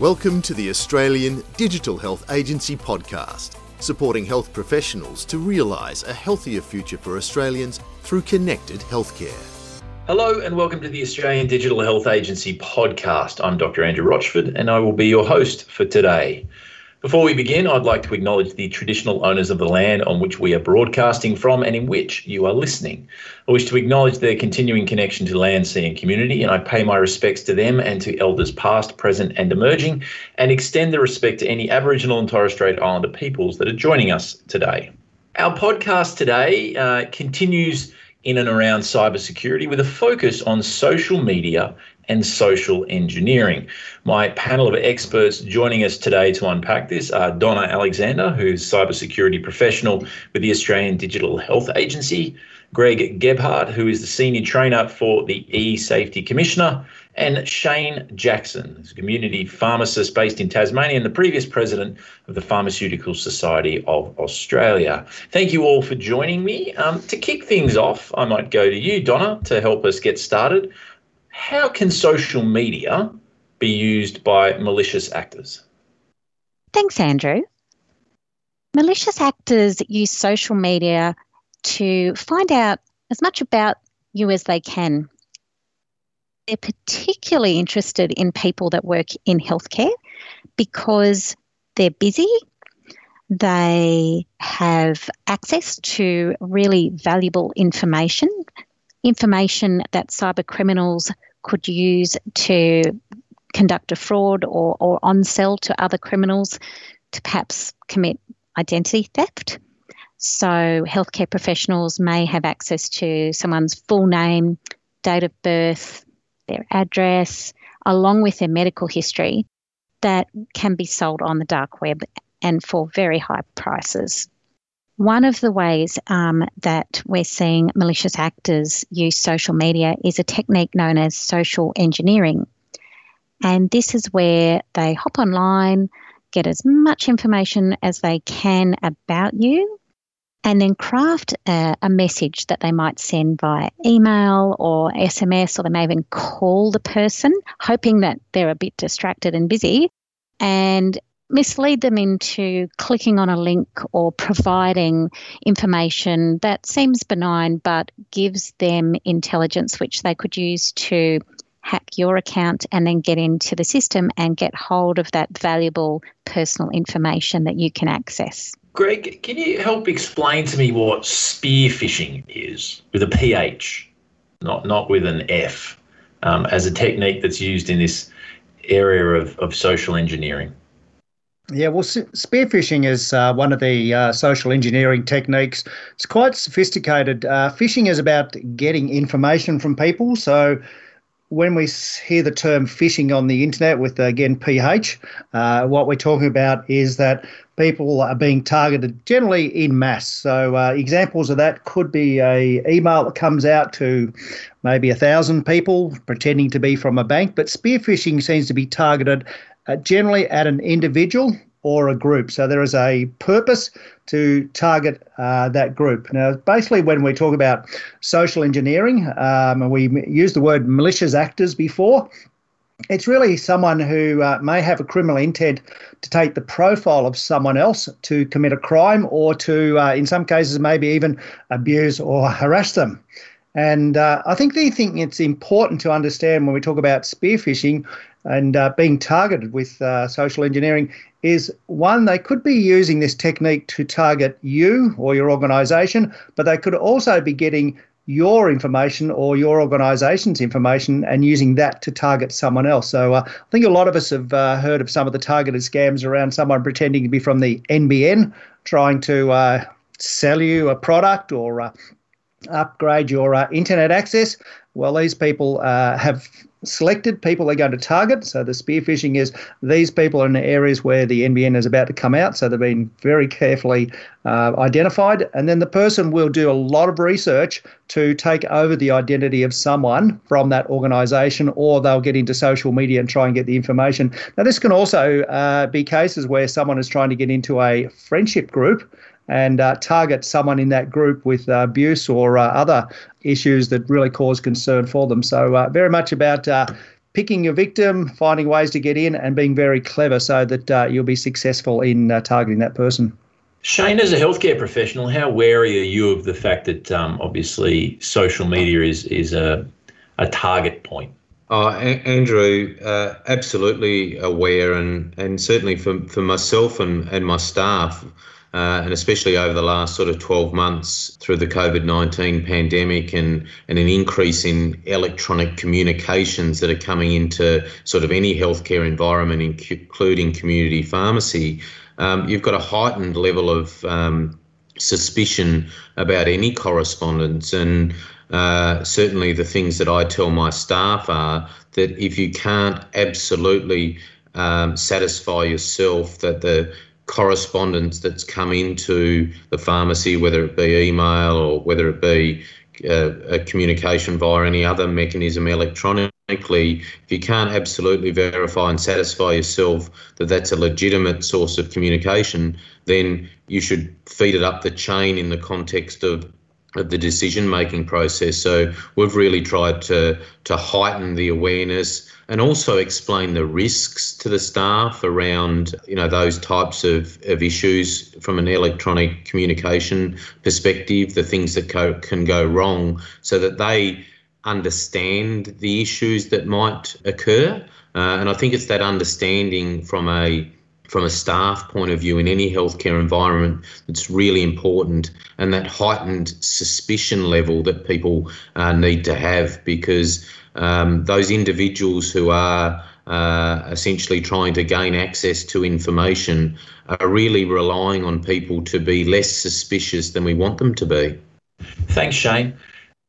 Welcome to the Australian Digital Health Agency podcast, supporting health professionals to realise a healthier future for Australians through connected healthcare. Hello, and welcome to the Australian Digital Health Agency podcast. I'm Dr. Andrew Rochford, and I will be your host for today. Before we begin, I'd like to acknowledge the traditional owners of the land on which we are broadcasting from and in which you are listening. I wish to acknowledge their continuing connection to land, sea, and community, and I pay my respects to them and to elders past, present, and emerging, and extend the respect to any Aboriginal and Torres Strait Islander peoples that are joining us today. Our podcast today uh, continues in and around cybersecurity with a focus on social media and social engineering. My panel of experts joining us today to unpack this are Donna Alexander, who's cybersecurity professional with the Australian Digital Health Agency, Greg Gebhardt, who is the senior trainer for the e-safety commissioner, and Shane Jackson, who's a community pharmacist based in Tasmania and the previous president of the Pharmaceutical Society of Australia. Thank you all for joining me. Um, to kick things off, I might go to you, Donna, to help us get started how can social media be used by malicious actors? Thanks, Andrew. Malicious actors use social media to find out as much about you as they can. They're particularly interested in people that work in healthcare because they're busy, they have access to really valuable information information that cyber criminals could use to conduct a fraud or, or on sell to other criminals to perhaps commit identity theft. So, healthcare professionals may have access to someone's full name, date of birth, their address, along with their medical history that can be sold on the dark web and for very high prices. One of the ways um, that we're seeing malicious actors use social media is a technique known as social engineering. And this is where they hop online, get as much information as they can about you, and then craft a, a, message that they might send via email or SMS, or they may even call the person, hoping that they're a bit distracted and busy. And mislead them into clicking on a link or providing information that seems benign but gives them intelligence which they could use to hack your account and then get into the system and get hold of that valuable personal information that you can access. Greg, can you help explain to me what spear phishing is with a PH, not, not with an F, um, as a technique that's used in this area of, of social engineering? Yeah, well, spear phishing is uh, one of the uh, social engineering techniques. It's quite sophisticated. Uh, phishing is about getting information from people. So when we hear the term phishing on the internet with, again, PH, uh, what we're talking about is that people are being targeted generally in mass. So uh, examples of that could be a email that comes out to maybe a thousand people pretending to be from a bank, but spear phishing seems to be targeted uh, generally at an individual or a group. So there is a purpose to target uh, that group. Now, basically, when we talk about social engineering, um, and we used the word malicious actors before, it's really someone who uh, may have a criminal intent to take the profile of someone else to commit a crime or to, uh, in some cases, maybe even abuse or harass them. And uh, I think the thing it's important to understand when we talk about spear phishing and uh, being targeted with uh, social engineering is one, they could be using this technique to target you or your organization, but they could also be getting your information or your organization's information and using that to target someone else. So uh, I think a lot of us have uh, heard of some of the targeted scams around someone pretending to be from the NBN, trying to uh, sell you a product or uh, upgrade your internet access. Well, these people have selected people they're going to target. So the spear phishing is these people are in the areas where the NBN is about to come out. So they've been very carefully uh, identified. And then the person will do a lot of research to take over the identity of someone from that organization, or they'll get into social media and try and get the information. Now, this can also uh, be cases where someone is trying to get into a friendship group and uh, target someone in that group with uh, abuse or uh, other issues that really cause concern for them. So, uh, very much about uh, picking your victim, finding ways to get in, and being very clever so that uh, you'll be successful in uh, targeting that person. Shane, as a healthcare professional, how wary are you of the fact that um, obviously social media is is a a target point? Oh, a- Andrew, uh, absolutely aware, and, and certainly for, for myself and, and my staff, uh, and especially over the last sort of 12 months through the COVID 19 pandemic and, and an increase in electronic communications that are coming into sort of any healthcare environment, including community pharmacy, um, you've got a heightened level of um, suspicion about any correspondence. And uh, certainly the things that I tell my staff are that if you can't absolutely um, satisfy yourself that the correspondence that's come into the pharmacy, whether it be email or whether it be uh, a communication via any other mechanism electronically, if you can't absolutely verify and satisfy yourself that that's a legitimate source of communication, then you should feed it up the chain in the context of of the decision making process. So we've really tried to to heighten the awareness and also explain the risks to the staff around you know those types of, of issues from an electronic communication perspective, the things that co- can go wrong, so that they understand the issues that might occur. Uh, and I think it's that understanding from a from a staff point of view in any healthcare environment that's really important and that heightened suspicion level that people uh, need to have because um, those individuals who are uh, essentially trying to gain access to information are really relying on people to be less suspicious than we want them to be. Thanks, Shane.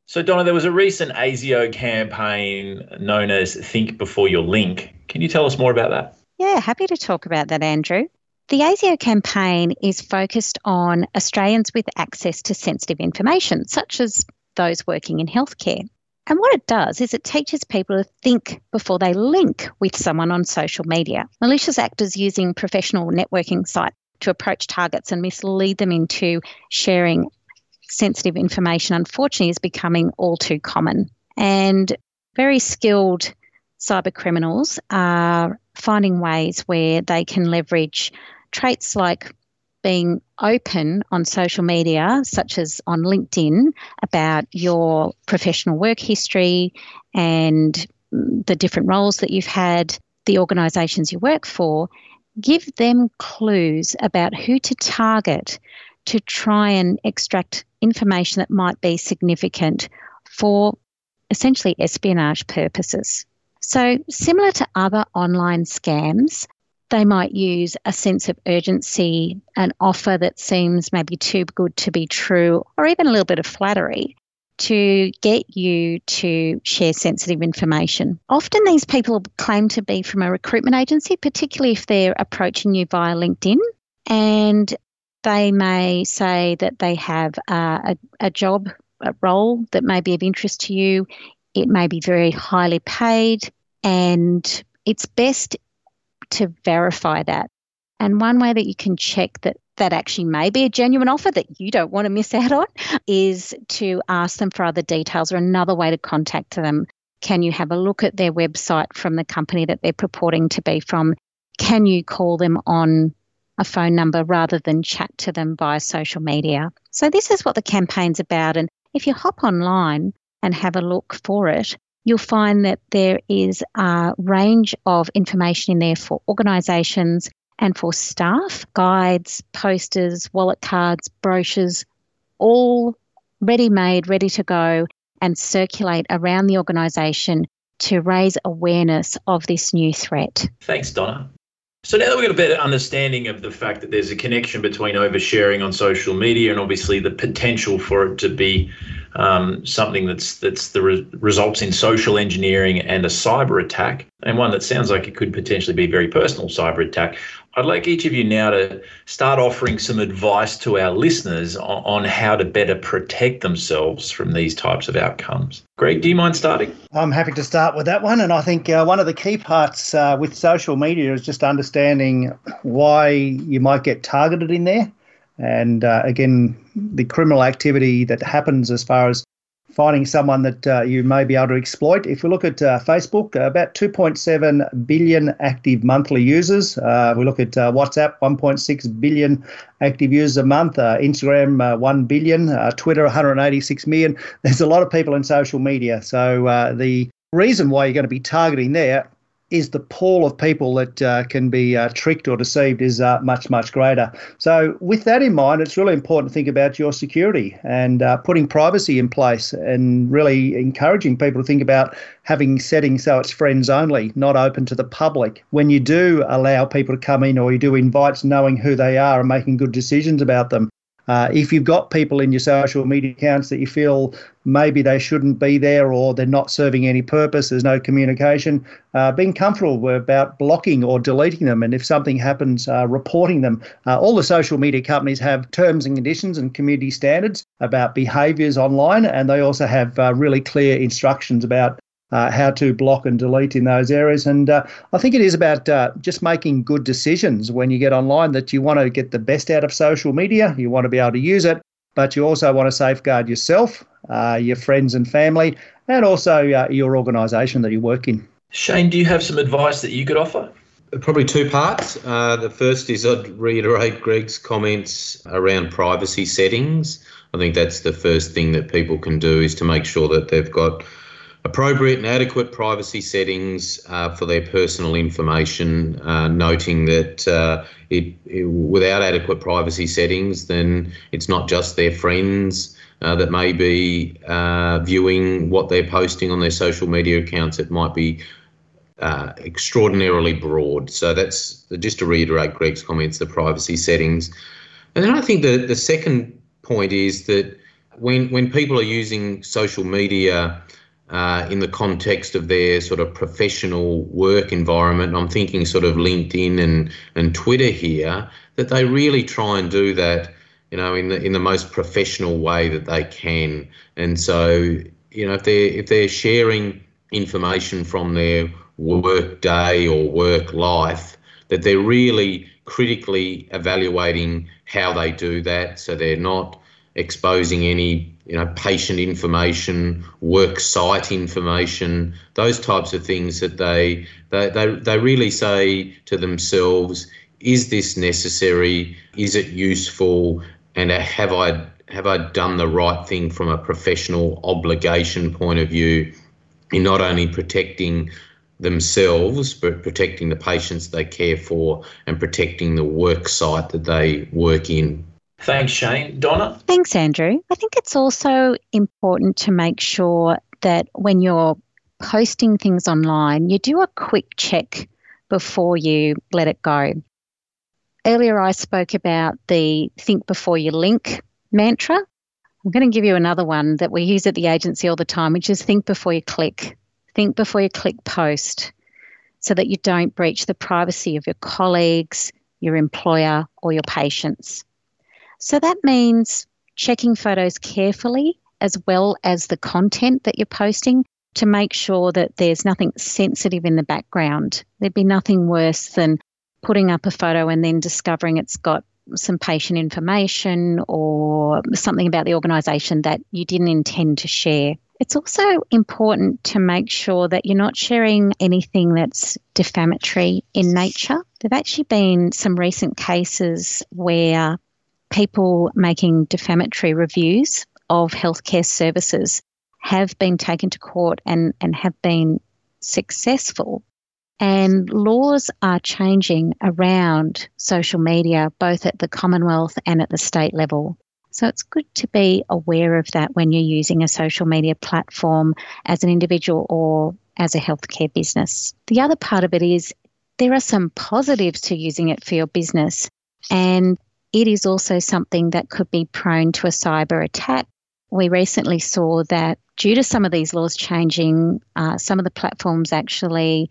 So, Donna, there was a recent ASIO campaign known as Think Before You Link. Can you tell us more about that? Yeah, happy to talk about that, Andrew. The ASIO campaign is focused on Australians with access to sensitive information, such as those working in healthcare. And what it does is it teaches people to think before they link with someone on social media. Malicious actors using professional networking sites to approach targets and mislead them into sharing sensitive information, unfortunately, is becoming all too common. And very skilled cyber criminals are finding ways where they can leverage traits like being open on social media, such as on LinkedIn, about your professional work history and the different roles that you've had, the organisations you work for, give them clues about who to target to try and extract information that might be significant for essentially espionage purposes. So, similar to other online scams, they might use a sense of urgency, an offer that seems maybe too good to be true, or even a little bit of flattery to get you to share sensitive information. Often these people claim to be from a recruitment agency, particularly if they're approaching you via LinkedIn, and they may say that they have uh, a, a job a role that may be of interest to you. It may be very highly paid, and it's best to verify that. And one way that you can check that that actually may be a genuine offer that you don't want to miss out on is to ask them for other details or another way to contact them. Can you have a look at their website from the company that they're purporting to be from? Can you call them on a phone number rather than chat to them via social media? So, this is what the campaign's about. And if you hop online and have a look for it, you'll find that there is a range of information in there for organisations and for staff guides, posters, wallet cards, brochures, all ready made, ready to go, and circulate around the organisation to raise awareness of this new threat. Thanks, Donna. So now that we've got a better understanding of the fact that there's a connection between oversharing on social media and obviously the potential for it to be um, something that's that's the re- results in social engineering and a cyber attack, and one that sounds like it could potentially be a very personal cyber attack. I'd like each of you now to start offering some advice to our listeners on, on how to better protect themselves from these types of outcomes. Greg, do you mind starting? I'm happy to start with that one. And I think uh, one of the key parts uh, with social media is just understanding why you might get targeted in there. And uh, again, the criminal activity that happens as far as finding someone that uh, you may be able to exploit. If we look at uh, Facebook, uh, about 2.7 billion active monthly users. Uh, we look at uh, WhatsApp, 1.6 billion active users a month. Uh, Instagram, 1 billion. Twitter, 186 million. There's a lot of people in social media. So the reason why you're going to be targeting there is the pool of people that uh, can be uh, tricked or deceived is uh, much, much greater. So, with that in mind, it's really important to think about your security and uh, putting privacy in place and really encouraging people to think about having settings so it's friends only, not open to the public. When you do allow people to come in or you do invites knowing who they are and making good decisions about them, uh, if you've got people in your social media accounts that you feel maybe they shouldn't be there or they're not serving any purpose, there's no communication, uh, being comfortable about blocking or deleting them. And if something happens, uh, reporting them. Uh, all the social media companies have terms and conditions and community standards about behaviours online, and they also have uh, really clear instructions about uh, how to block and delete in those areas. And uh, I think it is about uh, just making good decisions when you get online that you want to get the best out of social media, you want to be able to use it, but you also want to safeguard yourself, uh, your friends and family, and also uh, your organisation that you work in. Shane, do you have some advice that you could offer? Probably two parts. Uh, the first is I'd reiterate Greg's comments around privacy settings. I think that's the first thing that people can do is to make sure that they've got appropriate and adequate privacy settings uh, for their personal information, uh, noting that uh, it, it, without adequate privacy settings, then it's not just their friends uh, that may be uh, viewing what they're posting on their social media accounts. It might be uh, extraordinarily broad. So that's just to reiterate Greg's comments, the privacy settings. And then I think the, the second point is that when when people are using social media uh, in the context of their sort of professional work environment. I'm thinking sort of LinkedIn and, and Twitter here, that they really try and do that, you know, in the in the most professional way that they can. And so, you know, if they're if they're sharing information from their work day or work life, that they're really critically evaluating how they do that. So they're not exposing any you know, patient information, work site information, those types of things that they, they, they, they really say to themselves, is this necessary? Is it useful? And uh, have I, have I done the right thing from a professional obligation point of view in not only protecting themselves, but protecting the patients they care for and protecting the work site that they work in? Thanks, Shane. Donna? Thanks, Andrew. I think it's also important to make sure that when you're posting things online, you do a quick check before you let it go. Earlier, I spoke about the think before you link mantra. I'm going to give you another one that we use at the agency all the time, which is think before you click. Think before you click post so that you don't breach the privacy of your colleagues, your employer, or your patients. So that means checking photos carefully as well as the content that you're posting to make sure that there's nothing sensitive in the background. There'd be nothing worse than putting up a photo and then discovering it's got some patient information or something about the organisation that you didn't intend to share. It's also important to make sure that you're not sharing anything that's defamatory in nature. There have actually been some recent cases where people making defamatory reviews of healthcare services have been taken to court and, and have been successful. And laws are changing around social media, both at the Commonwealth and at the state level. So it's good to be aware of that when you're using a social media platform as an individual or as a healthcare business. The other part of it is there are some positives to using it for your business. And it is also something that could be prone to a cyber attack. We recently saw that due to some of these laws changing, uh, some of the platforms actually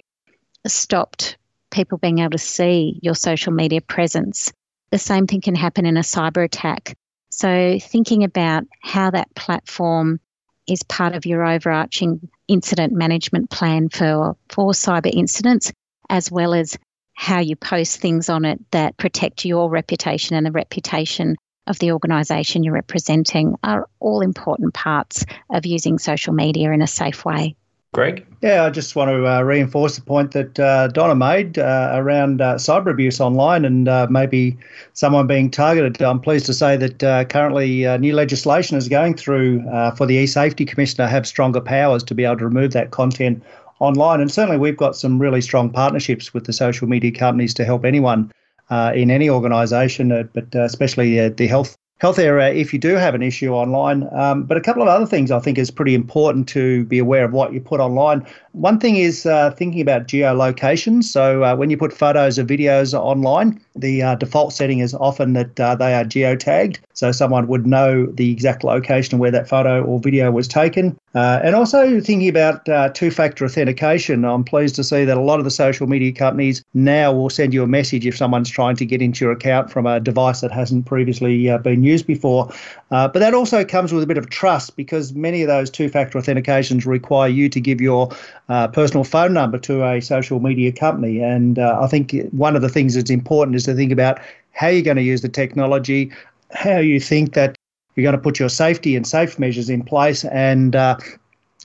stopped people being able to see your social media presence. The same thing can happen in a cyber attack. So, thinking about how that platform is part of your overarching incident management plan for, for cyber incidents, as well as how you post things on it that protect your reputation and the reputation of the organisation you're representing are all important parts of using social media in a safe way. Greg? Yeah, I just want to uh, reinforce the point that uh, Donna made uh, around uh, cyber abuse online and uh, maybe someone being targeted. I'm pleased to say that uh, currently new legislation is going through for the e-safety commissioner to have stronger powers to be able to remove that content online. And certainly, we've got some really strong partnerships with the social media companies to help anyone in any organisation, but especially the health health area if you do have an issue online. Um, but a couple of other things I think is pretty important to be aware of what you put online. One thing is uh, thinking about geolocation. So uh, when you put photos or videos online, the uh, default setting is often that uh, they are geotagged, so someone would know the exact location where that photo or video was taken. Uh, and also thinking about uh, two factor authentication. I'm pleased to see that a lot of the social media companies now will send you a message if someone's trying to get into your account from a device that hasn't previously been used before. but that also comes with a bit of trust because many of those two factor authentications require you to give your uh, personal phone number to a social media company. And uh, I think one of the things that's important is to think about how you're going to use the technology, how you think that you're going to put your safety and safe measures in place, and uh,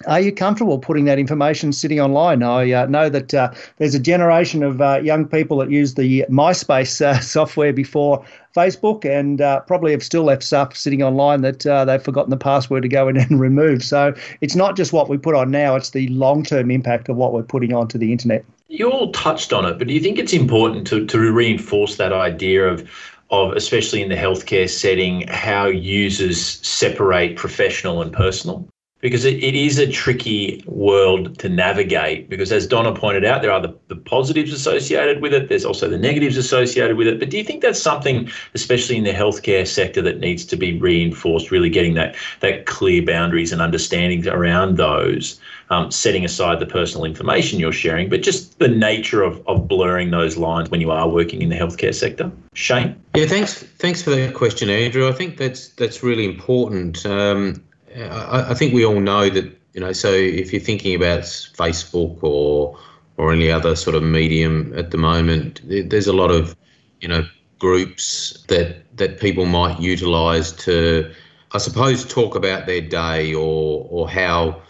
are you comfortable putting that information sitting online? I uh, know that uh, there's a generation of uh, young people that use the MySpace uh, software before Facebook and uh, probably have still left stuff sitting online that uh, they've forgotten the password to go in and remove. So it's not just what we put on now, it's the long term impact of what we're putting onto the internet. You all touched on it, but do you think it's important to, to reinforce that idea of of especially in the healthcare setting, how users separate professional and personal? because it, it is a tricky world to navigate because as donna pointed out there are the, the positives associated with it there's also the negatives associated with it but do you think that's something especially in the healthcare sector that needs to be reinforced really getting that that clear boundaries and understandings around those um, setting aside the personal information you're sharing but just the nature of, of blurring those lines when you are working in the healthcare sector. Shane? Yeah thanks thanks for that question andrew. I think that's that's really important. Um, I, I think we all know that you know. So if you're thinking about Facebook or or any other sort of medium at the moment, there's a lot of you know groups that that people might utilise to, I suppose, talk about their day or or how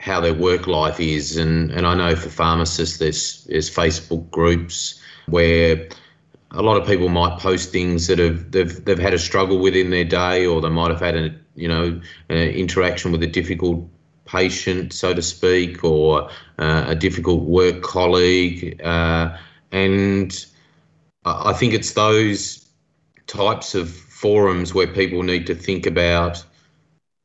how their work life is. And and I know for pharmacists, there's there's Facebook groups where a lot of people might post things that have they've they've had a struggle with in their day, or they might have had a you know interaction with a difficult patient, so to speak, or uh, a difficult work colleague, uh, and I think it's those types of forums where people need to think about.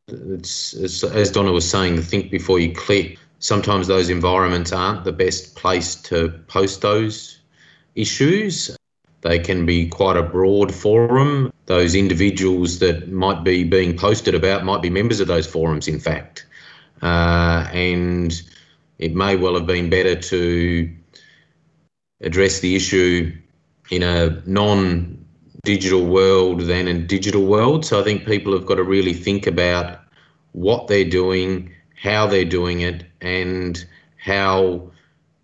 It's, as Donna was saying, think before you click. Sometimes those environments aren't the best place to post those issues. They can be quite a broad forum. Those individuals that might be being posted about might be members of those forums, in fact. Uh, and it may well have been better to address the issue in a non digital world than a digital world. So I think people have got to really think about what they're doing, how they're doing it, and how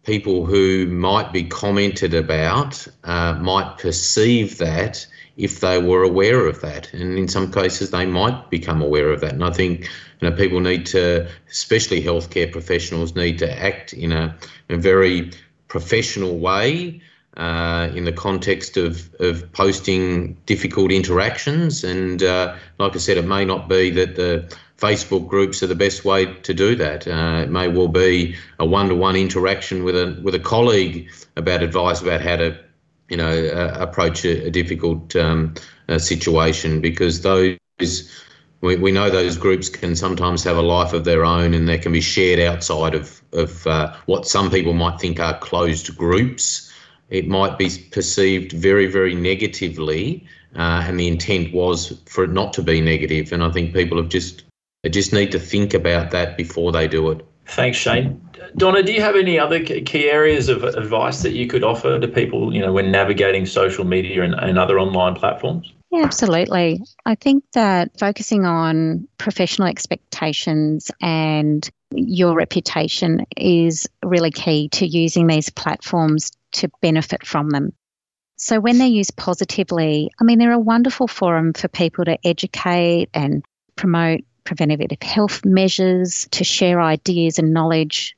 people who might be commented about uh, might perceive that if they were aware of that. And in some cases, they might become aware of that. And I think you know people need to, especially healthcare professionals, need to act in a, in a very professional way. Uh, in the context of, of posting difficult interactions. And uh, like I said, it may not be that the Facebook groups are the best way to do that. Uh, it may well be a one-to-one interaction with a with a colleague about advice about how to, you know, uh, approach a, a difficult um, uh, situation because those. We, we know those groups can sometimes have a life of their own and they can be shared outside of, of uh, what some people might think are closed groups. It might be perceived very, very negatively, uh, and the intent was for it not to be negative. And I think people have just they just need to think about that before they do it. Thanks, Shane. Donna, do you have any other key areas of advice that you could offer to people, you know, when navigating social media and, and other online platforms? Yeah, absolutely. I think that focusing on professional expectations and your reputation is really key to using these platforms to benefit from them. So when they're used positively, I mean, they're a wonderful forum for people to educate and promote preventative health measures, to share ideas and knowledge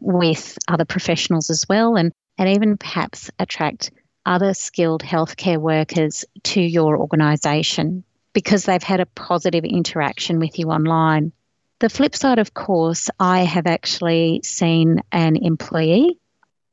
with other professionals as well, and, and even perhaps attract other skilled healthcare workers to your organisation because they've had a positive interaction with you online. The flip side, of course, I have actually seen an employee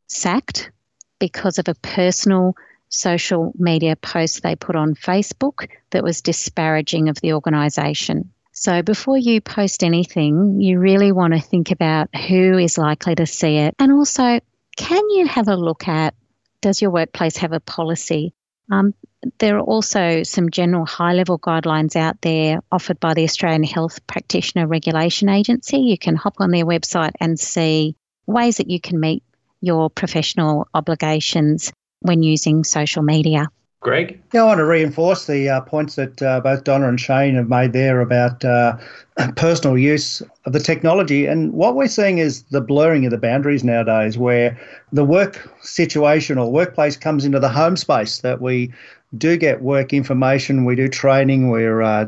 sacked because of a personal social media post they put on Facebook that was disparaging of the organisation. So before you post anything, you really want to think about who is likely to see it. And also, can you have a look at does your workplace have a policy? Um, there are also some general high level guidelines out there offered by the Australian Health Practitioner Regulation Agency. You can hop on their website and see ways that you can meet your professional obligations when using social media. Greg? Yeah, I want to reinforce the uh, points that uh, both Donna and Shane have made there about uh, personal use of the technology. And what we're seeing is the blurring of the boundaries nowadays, where the work situation or workplace comes into the home space that we do get work information, we do training, we're uh,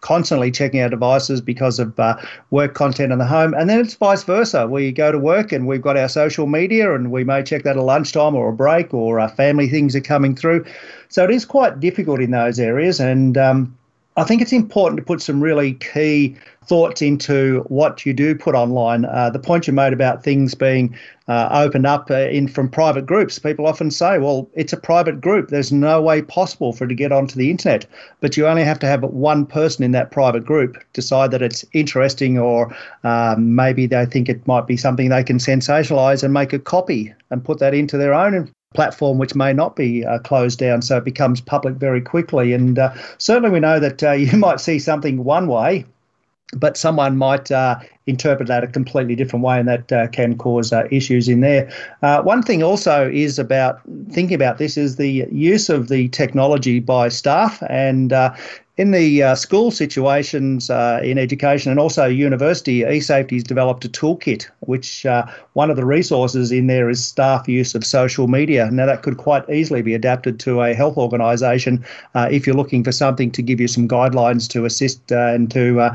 constantly checking our devices because of uh, work content in the home. And then it's vice versa. We go to work and we've got our social media and we may check that at lunchtime or a break or uh, family things are coming through. So it is quite difficult in those areas. And um, I think it's important to put some really key thoughts into what you do put online. Uh, the point you made about things being uh, opened up uh, in from private groups, people often say, "Well, it's a private group. There's no way possible for it to get onto the internet." But you only have to have one person in that private group decide that it's interesting, or um, maybe they think it might be something they can sensationalize and make a copy and put that into their own platform which may not be uh, closed down so it becomes public very quickly. And uh, certainly we know that uh, you might see something one way but someone might uh, interpret that a completely different way, and that uh, can cause uh, issues in there. Uh, one thing also is about thinking about this is the use of the technology by staff, and uh, in the uh, school situations uh, in education and also university, eSafety has developed a toolkit, which uh, one of the resources in there is staff use of social media. Now, that could quite easily be adapted to a health organisation uh, if you're looking for something to give you some guidelines to assist uh, and to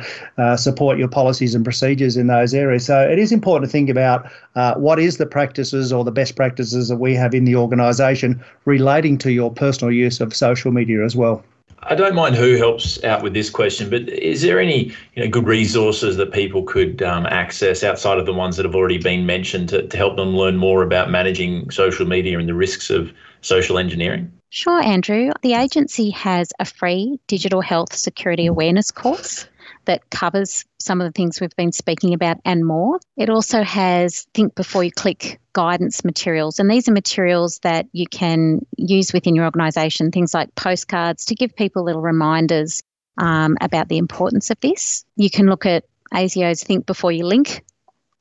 support your policies and procedures in those areas. So, it is important to think about what is the practices or the best practices that we have in the organisation relating to your personal use of social media as well. I don't mind who helps out with this question, but is there any you know, good resources that people could um, access outside of the ones that have already been mentioned to, to help them learn more about managing social media and the risks of social engineering? Sure, Andrew. The agency has a free digital health security awareness course that covers some of the things we've been speaking about and more. It also has Think Before You Click guidance materials, and these are materials that you can use within your organisation, things like postcards to give people little reminders um, about the importance of this. You can look at ASIO's Think Before You Link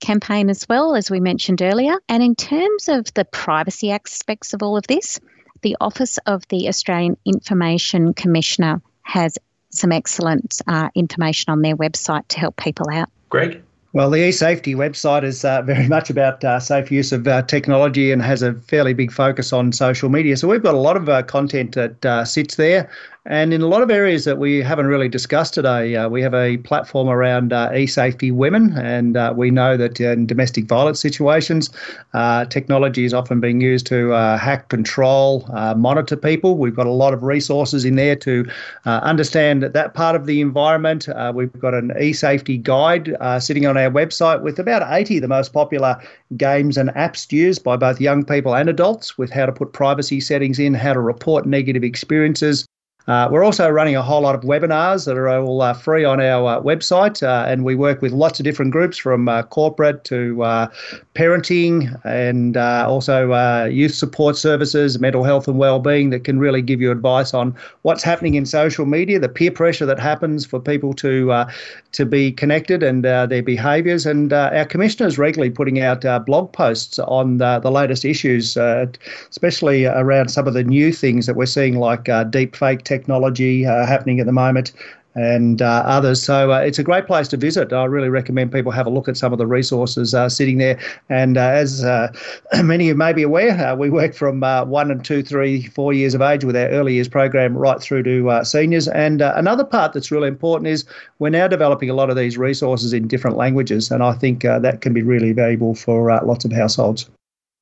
campaign as well, as we mentioned earlier. And in terms of the privacy aspects of all of this, the Office of the Australian Information Commissioner has some excellent uh, information on their website to help people out. Greg? Well, the eSafety website is uh, very much about uh, safe use of uh, technology and has a fairly big focus on social media. So we've got a lot of uh, content that uh, sits there. And in a lot of areas that we haven't really discussed today, uh, we have a platform around uh, e-safety women, and uh, we know that in domestic violence situations, uh, technology is often being used to uh, hack, control, uh, monitor people. We've got a lot of resources in there to understand that part of the environment. we've got an e-safety guide sitting on our website with about 80 of the most popular games and apps used by both young people and adults with how to put privacy settings in, how to report negative experiences, uh, we're also running a whole lot of webinars that are all uh, free on our uh, website, uh, and we work with lots of different groups from uh, corporate to uh, parenting and uh, also uh, youth support services, mental health and well-being that can really give you advice on what's happening in social media, the peer pressure that happens for people to uh, to be connected and their behaviours. And our commissioner is regularly putting out blog posts on the, the latest issues, especially around some of the new things that we're seeing like deep fake technology uh, happening at the moment and uh, others. So uh, it's a great place to visit. I really recommend people have a look at some of the resources uh, sitting there. And uh, as uh, many of you may be aware, uh, we work from one and two, three, four years of age with our early years program right through to seniors. And another part that's really important is we're now developing a lot of these resources in different languages, and I think that can be really valuable for lots of households.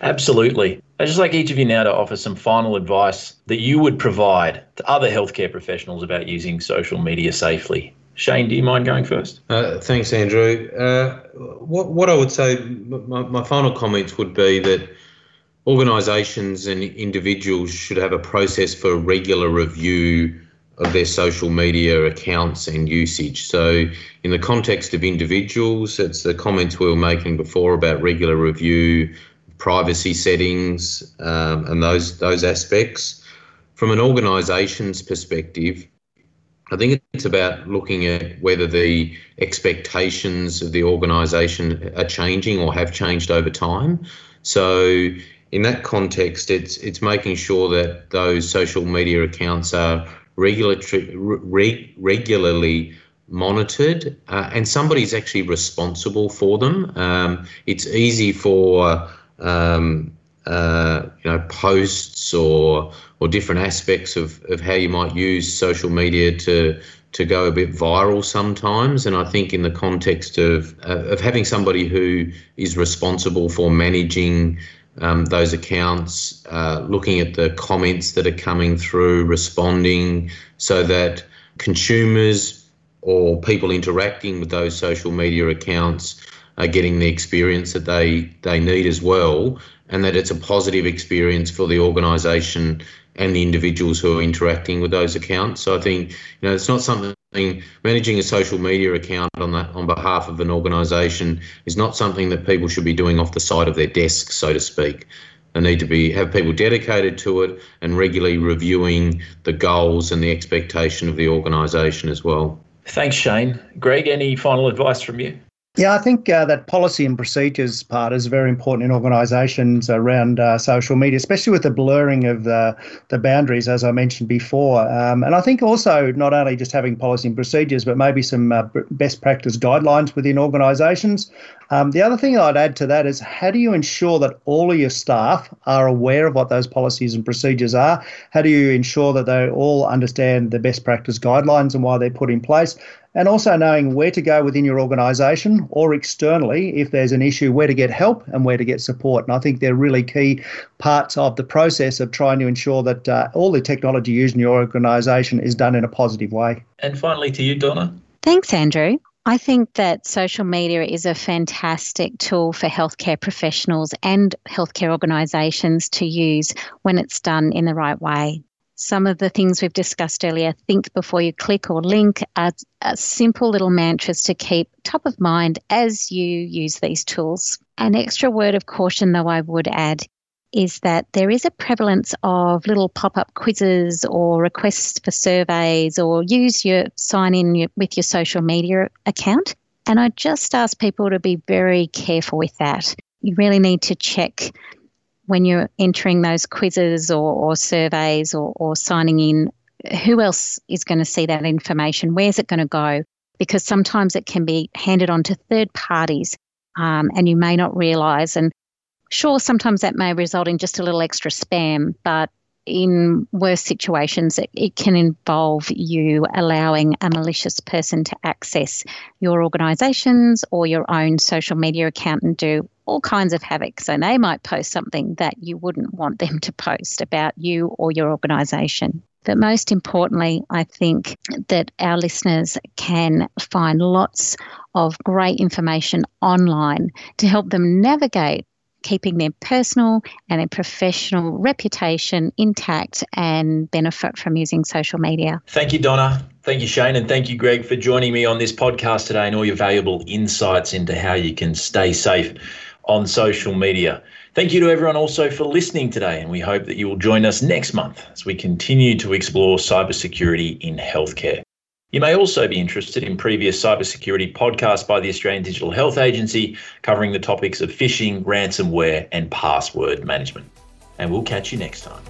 Absolutely. I'd just like each of you now to offer some final advice that you would provide to other healthcare professionals about using social media safely. Shane, do you mind going first? Uh, thanks, Andrew. Uh, what, what I would say, my, my final comments would be that organisations and individuals should have a process for regular review of their social media accounts and usage. So, in the context of individuals, it's the comments we were making before about regular review privacy settings um, and those those aspects. From an organisation's perspective, I think it's about looking at whether the expectations of the organisation are changing or have changed over time. So, in that context, it's it's making sure that those social media accounts are regulatory, re, regularly monitored uh, and somebody's actually responsible for them. Um, it's easy for um, uh, you know posts or or different aspects of, of how you might use social media to to go a bit viral sometimes. And I think in the context of uh, of having somebody who is responsible for managing um, those accounts, uh, looking at the comments that are coming through, responding, so that consumers or people interacting with those social media accounts are getting the experience that they they need as well, and that it's a positive experience for the organisation and the individuals who are interacting with those accounts. So I think you know it's not something managing a social media account on that on behalf of an organisation is not something that people should be doing off the side of their desk, so to speak. They need to be have people dedicated to it and regularly reviewing the goals and the expectation of the organisation as well. Thanks, Shane. Greg, any final advice from you? Yeah, I think uh, that policy and procedures part is very important in organisations around uh, social media, especially with the blurring of the, the boundaries, as I mentioned before. Um, and I think also not only just having policy and procedures, but maybe some uh, best practice guidelines within organisations. Um, the other thing I'd add to that is how do you ensure that all of your staff are aware of what those policies and procedures are? How do you ensure that they all understand the best practice guidelines and why they're put in place? and also knowing where to go within your organisation or externally if there's an issue, where to get help and where to get support. And I think they're really key parts of the process of trying to ensure that uh, all the technology used in your organisation is done in a positive way. And finally, to you, Donna. Thanks, Andrew. I think that social media is a fantastic tool for healthcare professionals and healthcare organisations to use when it's done in the right way some of the things we've discussed earlier, think before you click or link, are, are, simple little mantras to keep top of mind as you use these tools. An extra word of caution, though, I would add is that there is a prevalence of little pop up quizzes or requests for surveys or use your sign in with your social media account. And I just ask people to be very careful with that. You really need to check when you're entering those quizzes or, or surveys or, or signing in, who else is going to see that information? Where's it going to go? Because sometimes it can be handed on to third parties um, and you may not realize. And sure, sometimes that may result in just a little extra spam, but in worse situations, it, it, can involve you allowing a malicious person to access your organisations or your own social media account and do all kinds of havoc. So they might post something that you wouldn't want them to post about you or your organisation. But most importantly, I think that our listeners can find lots of great information online to help them navigate keeping their personal and their professional reputation intact and benefit from using social media. Thank you, Donna. Thank you, Shane. And thank you, Greg, for joining me on this podcast today and all your valuable insights into how you can stay safe on social media. Thank you to everyone also for listening today, and we hope that you will join us next month as we continue to explore cybersecurity in healthcare. You may also be interested in previous cybersecurity podcasts by the Australian Digital Health Agency covering the topics of phishing, ransomware, and password management. And we'll catch you next time.